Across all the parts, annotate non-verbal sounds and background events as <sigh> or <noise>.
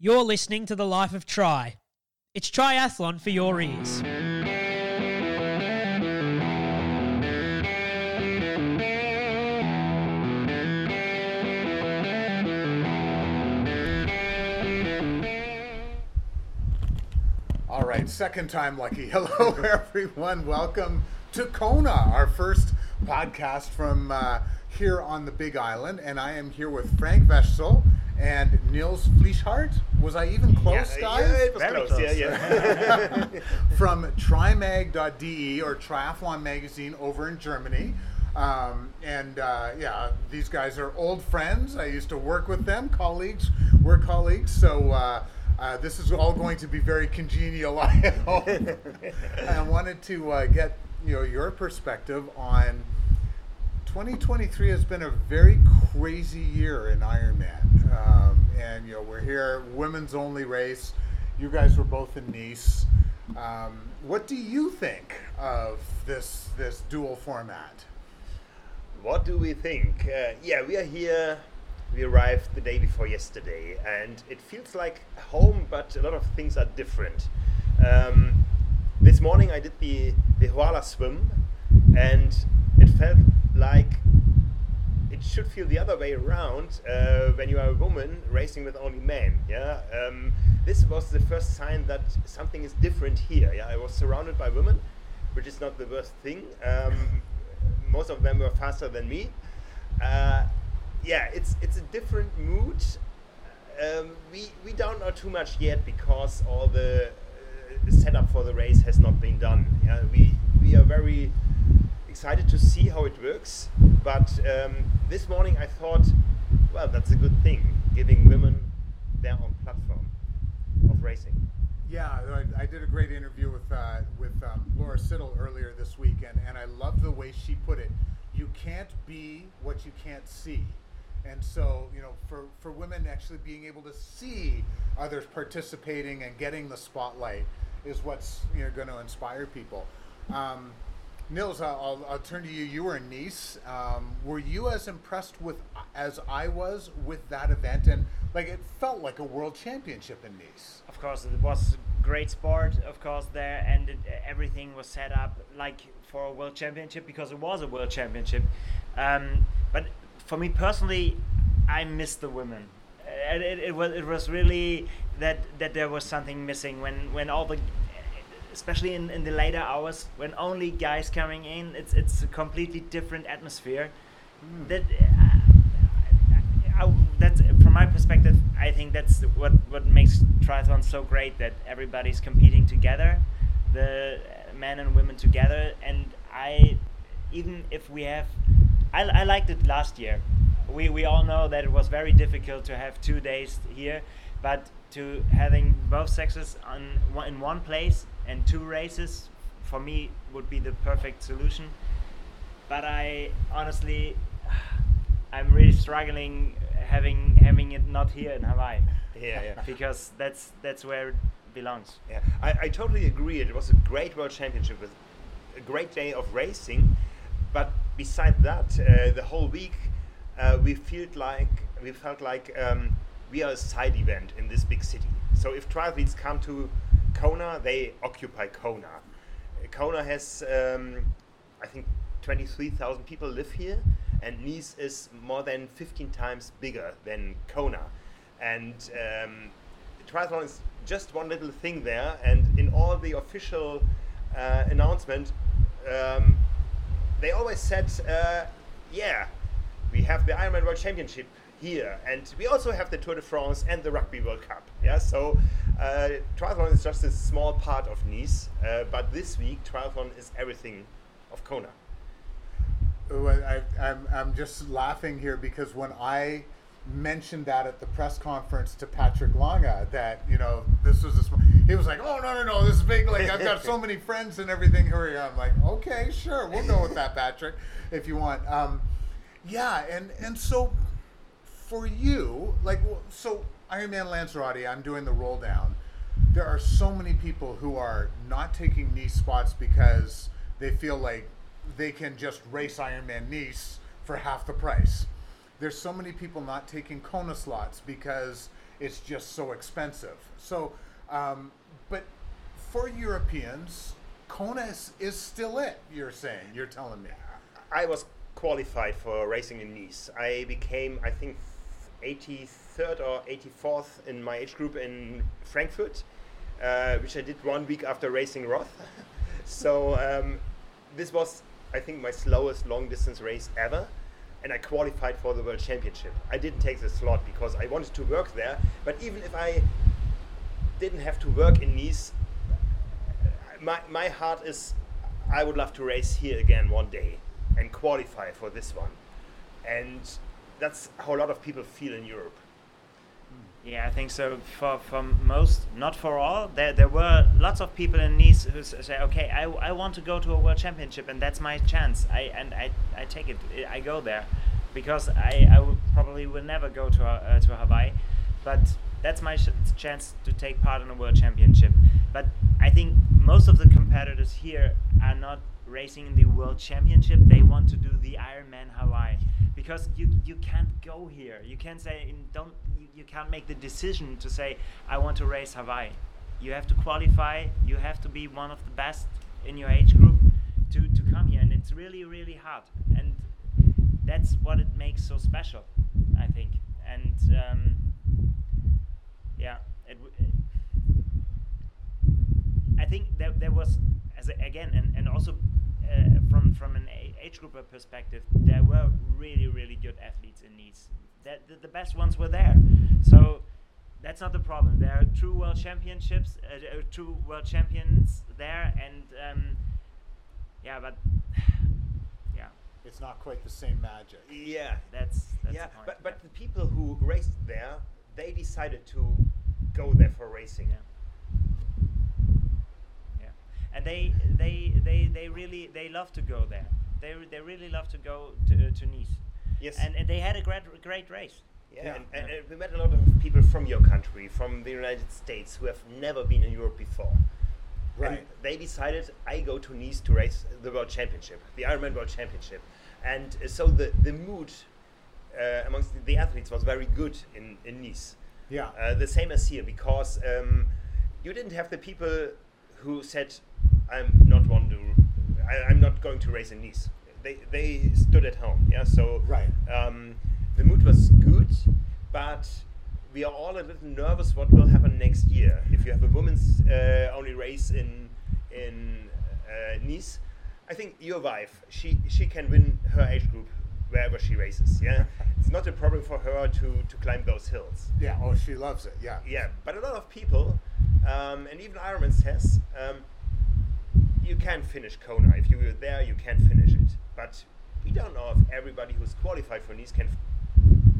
You're listening to The Life of Tri. It's triathlon for your ears. All right, second time lucky. <laughs> Hello, everyone. Welcome to Kona, our first podcast from uh, here on the Big Island. And I am here with Frank Wechsel and Nils Flieshardt. Was I even close, yeah, guys? Yeah, it was Very close. close. Yeah, yeah. <laughs> from trimag.de or Triathlon Magazine over in Germany. Um, and uh, yeah, these guys are old friends. I used to work with them, colleagues. We're colleagues. So uh, uh, this is all going to be very congenial, I hope. <laughs> I wanted to uh, get you know your perspective on 2023 has been a very crazy year in Ironman. Um, and, you know, we're here, women's only race. You guys were both in Nice. Um, what do you think of this this dual format? what do we think? Uh, yeah, we are here. We arrived the day before yesterday, and it feels like home, but a lot of things are different. Um, this morning I did the the Hoala swim, and it felt like it should feel the other way around uh, when you are a woman racing with only men. Yeah, um, this was the first sign that something is different here. Yeah, I was surrounded by women, which is not the worst thing. Um, most of them were faster than me. Uh, yeah, it's it's a different mood. Um, we we don't know too much yet because all the uh, setup for the race has not been done. Yeah, we we are very excited to see how it works. But um, this morning I thought, well, that's a good thing, giving women their own platform of racing. Yeah, I, I did a great interview with uh, with um, Laura Siddall earlier this week, and, and I love the way she put it. You can't be what you can't see, and so you know, for for women actually being able to see others participating and getting the spotlight is what's you know going to inspire people. Um, Nils, I'll, I'll turn to you. You were in Nice. Um, were you as impressed with as I was with that event? And like, it felt like a world championship in Nice. Of course, it was great sport, of course, there, and it, everything was set up like for a world championship because it was a world championship. Um, but for me personally, I missed the women. And it, it was it was really that that there was something missing when when all the especially in, in the later hours when only guys coming in it's it's a completely different atmosphere. That uh, I, that's from my perspective i think that's what what makes triathlon so great that everybody's competing together the men and women together. And i even if we have i, I liked it last year. We, we all know that it was very difficult to have two days here but to having both sexes on in one place and two races for me would be the perfect solution but i honestly i'm really struggling having having it not here in hawaii Yeah, yeah. <laughs> because that's that's where it belongs Yeah, I, I totally agree. It was a great world championship with a great day of racing, but beside that, uh, the whole week uh, we felt like we felt like um, we are a side event in this big city. So if triathletes come to Kona, they occupy Kona. Kona has, um, I think, 23,000 people live here, and Nice is more than 15 times bigger than Kona. And um, triathlon is just one little thing there, and in all the official uh, announcement, um, they always said, uh, "Yeah, we have the Ironman World Championship here, and we also have the Tour de France and the Rugby World Cup." Yeah, so uh, triathlon is just a small part of Nice, uh, but this week triathlon is everything of Kona. Oh, I, I, I'm, I'm just laughing here because when I mentioned that at the press conference to Patrick Lange that you know this was a sm- he was like oh no no no this is big like I've got so <laughs> many friends and everything here I'm like okay sure we'll go with that Patrick if you want um, yeah and and so for you like so Ironman Lanzarote I'm doing the roll down there are so many people who are not taking Nice spots because they feel like they can just race Ironman Nice for half the price. There's so many people not taking Kona slots because it's just so expensive. So, um, but for Europeans, Kona is, is still it. You're saying you're telling me. I was qualified for racing in Nice. I became, I think, 83rd or 84th in my age group in Frankfurt, uh, which I did one week after racing Roth. <laughs> so um, this was, I think, my slowest long distance race ever. And I qualified for the World Championship. I didn't take the slot because I wanted to work there. But even if I didn't have to work in Nice, my, my heart is I would love to race here again one day and qualify for this one. And that's how a lot of people feel in Europe. Yeah, I think so. For for most, not for all. There there were lots of people in Nice who say, okay, I, I want to go to a world championship, and that's my chance. I and I, I take it. I go there, because I I probably will never go to uh, to Hawaii, but that's my sh- chance to take part in a world championship. But I think most of the competitors here are not racing in the world championship. They want to do the Ironman Hawaii because you you can't go here. You can't say don't you, you can't make the decision to say I want to race Hawaii. You have to qualify. You have to be one of the best in your age group to to come here, and it's really really hard. And that's what it makes so special, I think. And um, yeah, it. w- I think there, there was, as a, again, and, and also uh, from from an age group perspective, there were really really good athletes in Nice. That the, the best ones were there. So that's not the problem. There are true world championships, uh, uh, true world champions there, and um, yeah, but <sighs> yeah, It's not quite the same magic. Yeah, that's that's yeah, the point. but but the people who raced there, they decided to go there for racing. Yeah. Yeah, and they they they they really they love to go there. They they really love to go to uh, to Nice. Yes. And, and they had a great great race. Yeah, Yeah. and, and, and we met a lot of people from your country, from the United States, who have never been in Europe before. And Right. they decided I go to Nice to race the World Championship, the Ironman World Championship, and uh, so the the mood uh, amongst the, athletes was very good in in Nice. Yeah. Uh, the same as here because um, you didn't have the people who said I'm not one to I, I'm not going to race in Nice. They they stood at home. Yeah. So Right. um, the mood was good, but we are all a little nervous what will happen next year if you have a women's uh, only race in in uh, Nice. I think your wife, she she can win her age group wherever she races. Yeah, <laughs> it's not a problem for her to to climb those hills. Yeah. Oh, she loves it. Yeah. Yeah, but a lot of people, um, and even Ironman says, um, you can finish Kona. If you were there, you can finish it. But we don't know if everybody who's qualified for Nice can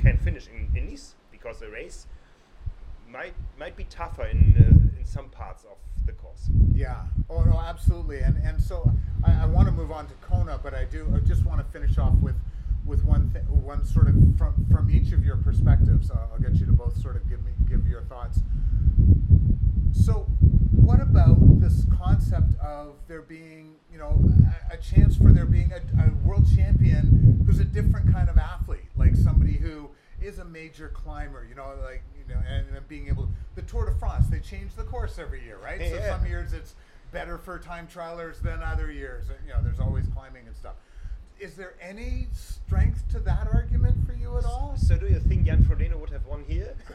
can finish in, in Nice because the race might might be tougher in uh, in some parts of the course. Yeah. Oh no, absolutely. And and so I, I want to move on to Kona, but I do I just want to finish off with with one thing, one sort of from from each of your perspectives. Uh, I'll get you to both sort of give me give your thoughts. So, what about this concept of there being, you know, a, a chance for there being a, a world champion who's a different kind of athlete, like somebody who is a major climber, you know, like you know, and, and being able to, the Tour de France, they change the course every year, right? So some years it's better for time trialers than other years. You know, there's always climbing and stuff. Is there any strength to that argument for you at all? So, do you think Jan Frodeno would have won here <laughs>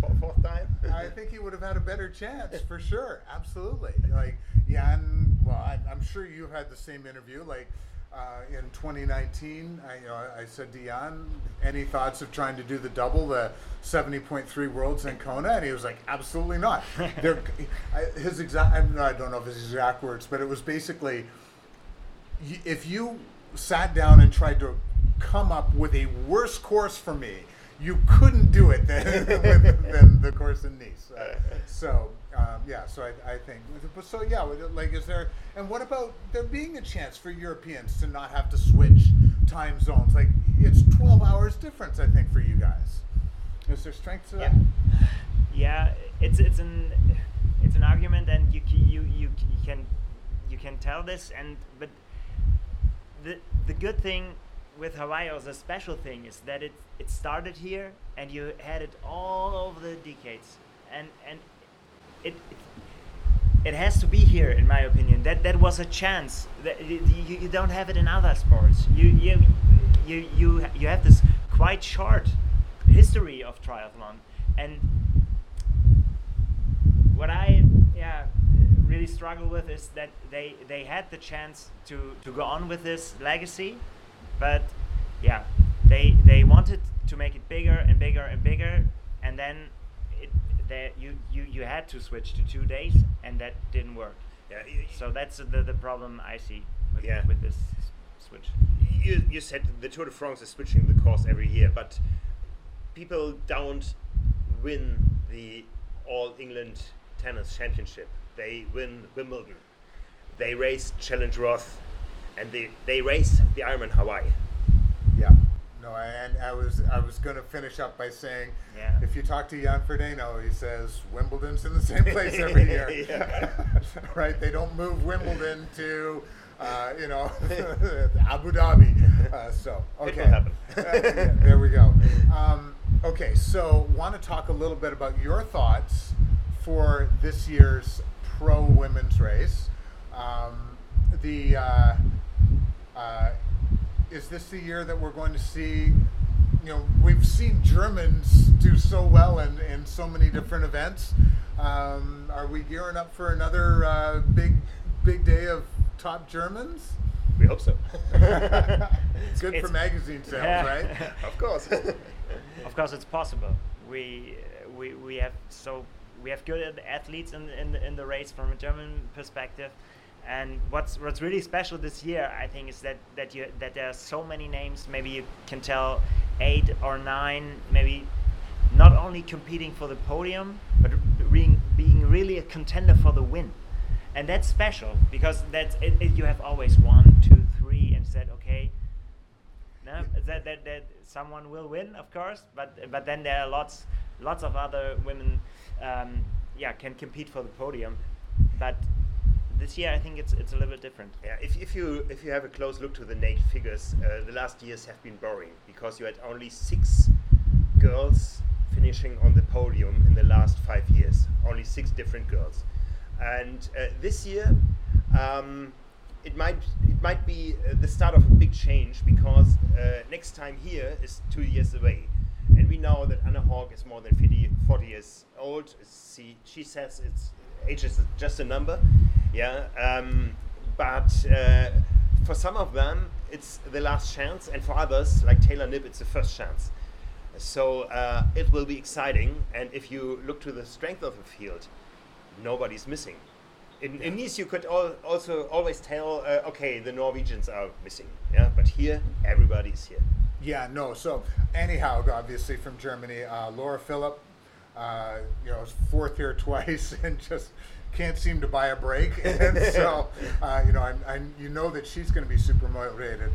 for fourth time? I think he would have had a better chance for sure. Absolutely. Like Jan, well, I, I'm sure you had the same interview. Like uh, in 2019, I, you know, I said to Jan, any thoughts of trying to do the double, the 70.3 worlds in Kona? And he was like, absolutely not. <laughs> I- his exact, I I don't know if his exact words, but it was basically, if you sat down and tried to come up with a worse course for me, you couldn't do it than, <laughs> than the course in Nice. Uh, so um, yeah, so I, I think. But so yeah, like is there? And what about there being a chance for Europeans to not have to switch time zones? Like it's 12 hours difference, I think, for you guys. Is there strength to that? Yeah. yeah, it's it's an it's an argument, and you you you, you can you can tell this, and but the the good thing with Hawaii was a special thing is that it it started here and you had it all over the decades. And and it, it it has to be here in my opinion. That that was a chance. That you, you you don't have it in other sports. You you you you, you have this quite short history of triathlon. And what I yeah really struggle with is that they they had the chance to to go on with this legacy but yeah they they wanted to make it bigger and bigger and bigger and then it they, you you you had to switch to two days and that didn't work Yeah, so that's the the problem I see with, Yeah. with this switch you, you said the Tour de France is switching the course every year, but people don't win the All England Tennis Championship. They win Wimbledon. They race Challenge Roth, and they, they race the Ironman Hawaii. Yeah. No, and I was I was going to finish up by saying, Yeah. if you talk to Jan Frodeno, he says Wimbledon's in the same place every year. <laughs> <laughs> Right? They don't move Wimbledon to, uh, you know, <laughs> Abu Dhabi. Uh, so okay. Uh, yeah, there we go. Um, okay, so want to talk a little bit about your thoughts for this year's pro women's race. Um, the uh, uh, is this the year that we're going to see? You know, we've seen Germans do so well in, in so many different events. Um, are we gearing up for another uh, big big day of top Germans? We hope so. <laughs> it's Good for magazine sales, Yeah. right? <laughs> of course. of course it's possible we we we have so we have good athletes in in the, in the race from a German perspective. And what's what's really special this year I think is that that you that there are so many names. Maybe you can tell eight or nine maybe not only competing for the podium but being being really a contender for the win. And that's special because that's it, it, you have always one two three and said okay no, that, that that someone will win, of course, but but then there are lots lots of other women, um, yeah, can compete for the podium, but this year I think it's it's a little bit different. Yeah, if, if you if you have a close look to the naked figures, uh, the last years have been boring because you had only six girls finishing on the podium in the last five years. Only six different girls, and uh, this year um, it might it might be uh, the start of a big change because uh, next time here is two years away. Know that Anna Haug is more than 50, 40 years old. She, she says it's age is just a number, yeah. Um, but uh, for some of them, it's the last chance, and for others, like Taylor Knibb, it's the first chance. So uh, it will be exciting. And if you look to the strength of the field, nobody's missing. In, in Nice, you could al- also always tell, uh, okay, the Norwegians are missing, yeah. But here, everybody's here. Yeah, no. So anyhow, obviously from Germany, uh, Laura Philipp, uh, you know, fourth here <laughs> twice and just can't seem to buy a break. <laughs> And so, uh, you know, I'm, I'm, you know that she's going to be super motivated.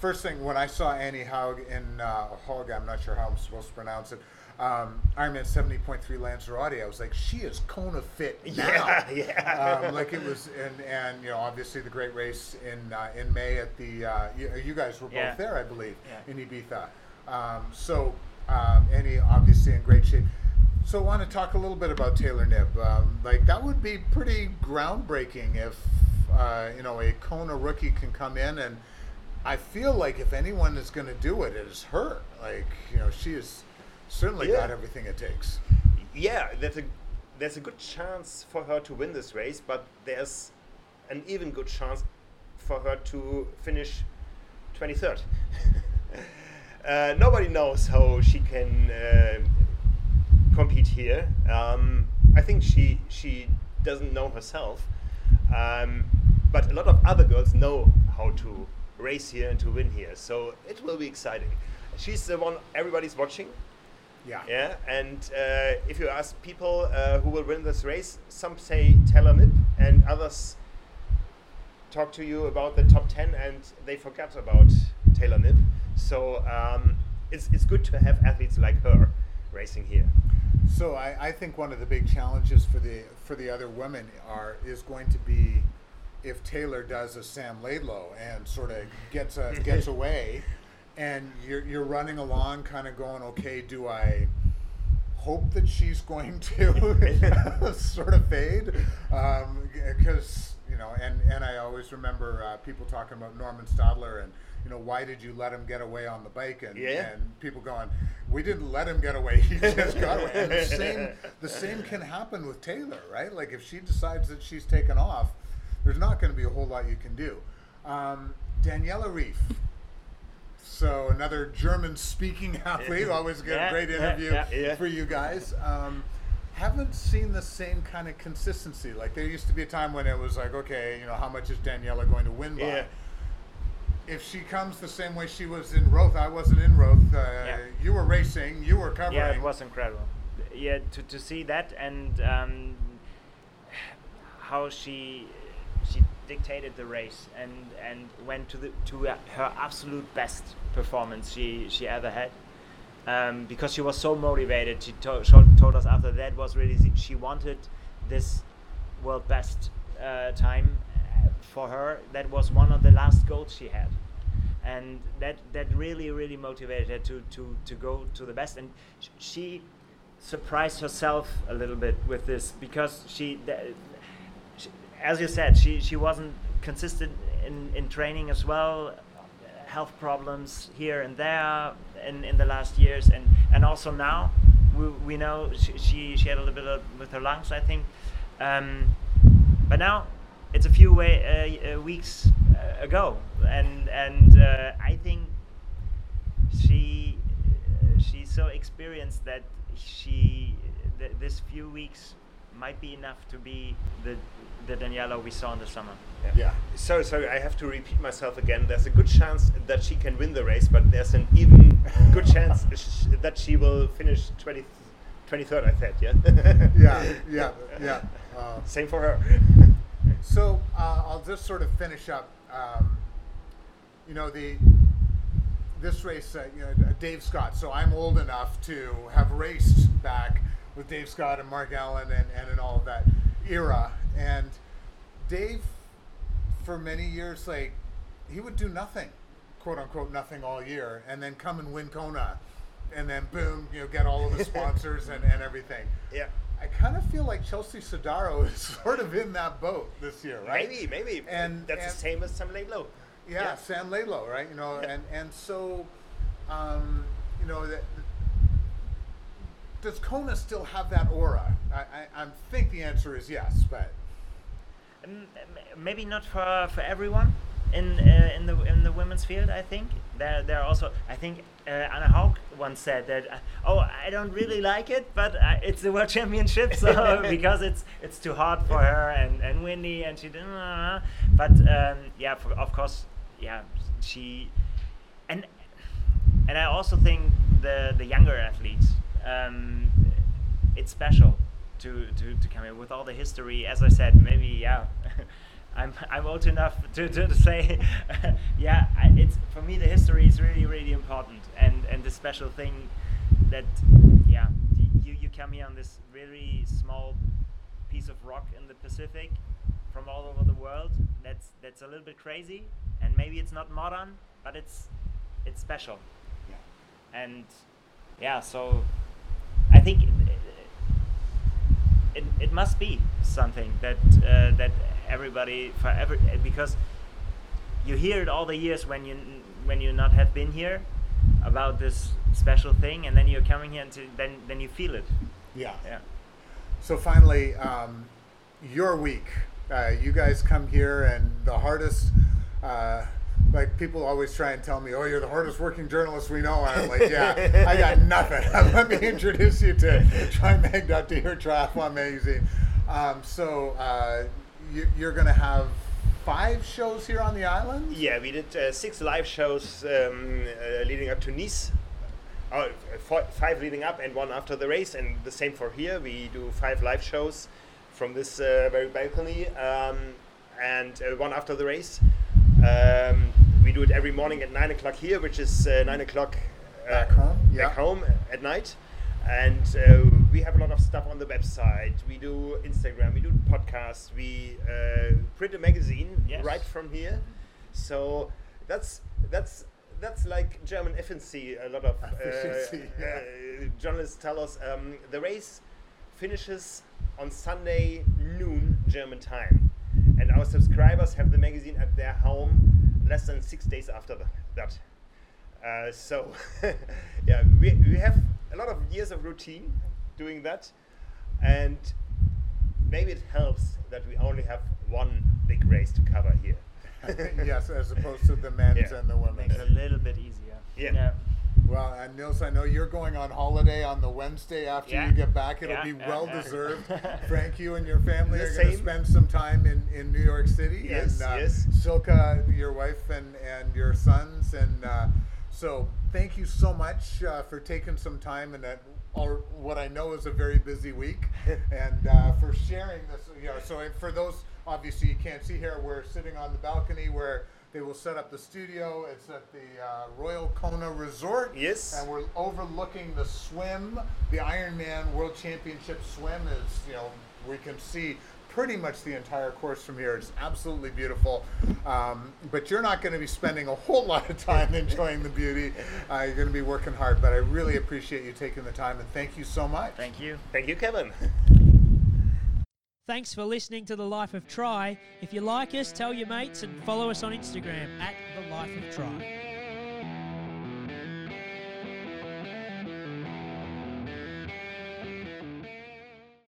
First thing when I saw Annie Haug in uh, Haug, I'm not sure how I'm supposed to pronounce it. Um, Ironman 70.3 Lanzarote. I was like, she is Kona fit <laughs> now. Yeah, yeah. Um, like it was, and and you know, obviously the great race in uh, in May at the uh, you, you guys were both Yeah. there, I believe, Yeah. in Ibiza. Um, so um, Annie obviously in great shape. So I want to talk a little bit about Taylor Knibb. Um, like that would be pretty groundbreaking if uh, you know a Kona rookie can come in and. I feel like if anyone is going to do it, it is her. Like you know, she has certainly Yeah. got everything it takes. yeah, there's a there's a good chance for her to win this race, but there's an even good chance for her to finish 23rd. <laughs> uh, nobody knows how she can uh, compete here. Um, I think she she doesn't know herself, um, but a lot of other girls know how to race here and to win here. So it will be exciting. She's the one everybody's watching. Yeah. Yeah, and uh, if you ask people uh, who will win this race, some say Taylor Knibb, and others talk to you about the top 10 and they forget about Taylor Knibb. So um, it's, it's good to have athletes like her racing here. So I, I think one of the big challenges for the for the other women are is going to be if Taylor does a Sam Laidlow and sort of <laughs> gets a, gets away, and you're you're running along, kind of going, okay, do I hope that she's going <laughs> to <laughs> sort of fade? Because you know, and and I always remember uh, people talking about Normann Stadler and you know, why did you let him get away on the bike? And, Yeah. and people going, we didn't let him get away. He just got away. And the same, the same can happen with Taylor, right? Like if she decides that she's taken off, there's not going to be a whole lot you can do. Um, Daniela Ryf. So another German-speaking <laughs> athlete. Always get Yeah, a great interview yeah. Yeah. for you guys. Um, haven't seen the same kind of consistency. Like there used to be a time when it was like, okay, you know, how much is Daniela going to win by? Yeah. if she comes the same way she was in Roth, I wasn't in Roth. Uh, You were racing, you were covering. Yeah, it was incredible. Yeah, to, to see that and um, how she she dictated the race and and went to the to her absolute best performance she she ever had. Um, because she was so motivated, she to- told, us after that was really she wanted this world best uh, time uh, for her. That was one of the last goals she had and that that really really motivated her to to to go to the best and sh- she surprised herself a little bit with this because she, she as you said she she wasn't consistent in in training as well health problems here and there in in the last years. And and also now we, we know she, she she had a little bit of, with her lungs i think. Um, but now it's a few way, uh, uh, weeks uh, ago, and and uh, I think she uh, she's so experienced that she th- this few weeks might be enough to be the the Daniela we saw in the summer. Yeah. So, so I have to repeat myself again. There's a good chance that she can win the race, but there's an even <laughs> good chance sh- that she will finish 20, 23rd, I said, yeah? <laughs> Yeah, yeah, yeah. Uh, Same for her. <laughs> so uh, I'll just sort of finish up. Um, you know the this race, uh, you know, Dave Scott. So I'm old enough to have raced back with Dave Scott and Mark Allen and, and in all of that era. And Dave, for many years, like he would do nothing, quote unquote, nothing all year, and then come and win Kona, and then boom, you know, get all of the <laughs> sponsors and, and everything. yeah. I kind of feel like Chelsea Sodaro <laughs> is sort of in that boat this year, right? Maybe, maybe. And- that's and- the same as Sam Laidlow. Yeah, Yeah. Sam Laidlow, right? You know, Yeah. and and so, um, you know, that, does Kona still have that aura? I, I, I think the answer is yes, but maybe not for for everyone in uh, in the in the women's field. I think there there are also. I think uh, Anna Haug once said that. Uh, oh, I don't really like it, but uh, it's the world championship, so <laughs> because it's it's too hot for her and and windy, and she didn't. Uh, but um, yeah, for, of course, yeah, she and and I also think the the younger athletes, um, it's special to, to, to come here with all the history. As I said, maybe yeah, <laughs> I'm I'm old enough to, to, to say, <laughs> yeah, I, it's for me the history is really really important and and the special thing that yeah you you come here on this really small piece of rock in the Pacific from all over the world. That's that's a little bit crazy, and maybe it's not modern, but it's it's special yeah. and yeah so i think it, it, must be something that uh, that everybody for every because you hear it all the years when you when you not have been here about this special thing and then you're coming here and to, then then you feel it yeah. yeah So finally, um, your week. Uh, you guys come here, and the hardest. Uh, like people always try and tell me, "Oh, you're the hardest working journalist we know," and I'm like, "Yeah, I got <laughs> nothing." <laughs> Let me introduce you to TriMag.de or Triathlon Magazine. Um, so uh, you, you're going to have five shows here on the island. Yeah, we did uh, six live shows um, uh, leading up to Nice. Oh, four, five leading up and one after the race, and the same for here. We do five live shows from this uh, very balcony, um, and uh, one after the race. Um, we do it every morning at nine o'clock here, which is uh, nine o'clock uh, Back home, yeah. Back home at night, and uh, we have a lot of stuff on the website. We do Instagram, we do podcasts, we uh, print a magazine Yes. right from here. So that's that's that's like German efficiency. A lot of <laughs> uh, yeah. uh, journalists tell us um, the race finishes on Sunday noon German time, and our subscribers have the magazine at their home less than six days after that. Uh, so, <laughs> yeah, we, we have a lot of years of routine doing that, and maybe it helps that we only have one big race to cover here. <laughs> yes, as opposed to the men's Yeah. and the women's. Makes it a little bit easier. Yeah. Well, and Nils, I know you're going on holiday on the Wednesday after Yeah. you get back. It'll Yeah, be yeah, well yeah. deserved. <laughs> Frank, you and your family The are going to spend some time in, in New York City. Yes, and uh, yes. Silka, your wife, and, and your sons. And uh, so thank you so much uh, for taking some time in that, or what I know is a very busy week, <laughs> and uh, for sharing this. You know, so for those, obviously, you can't see here, we're sitting on the balcony where. They will set up the studio. It's at the uh, Royal Kona Resort. Yes. And we're overlooking the swim. The Ironman World Championship swim is, you know, we can see pretty much the entire course from here. It's absolutely beautiful. Um, but you're not going to be spending a whole lot of time <laughs> enjoying the beauty. Uh, you're going to be working hard. But I really appreciate you taking the time and thank you so much. Thank you. Thank you, Kevin. <laughs> Thanks for listening to The Life of Tri. If you like us, tell your mates and follow us on Instagram at The Life of Tri.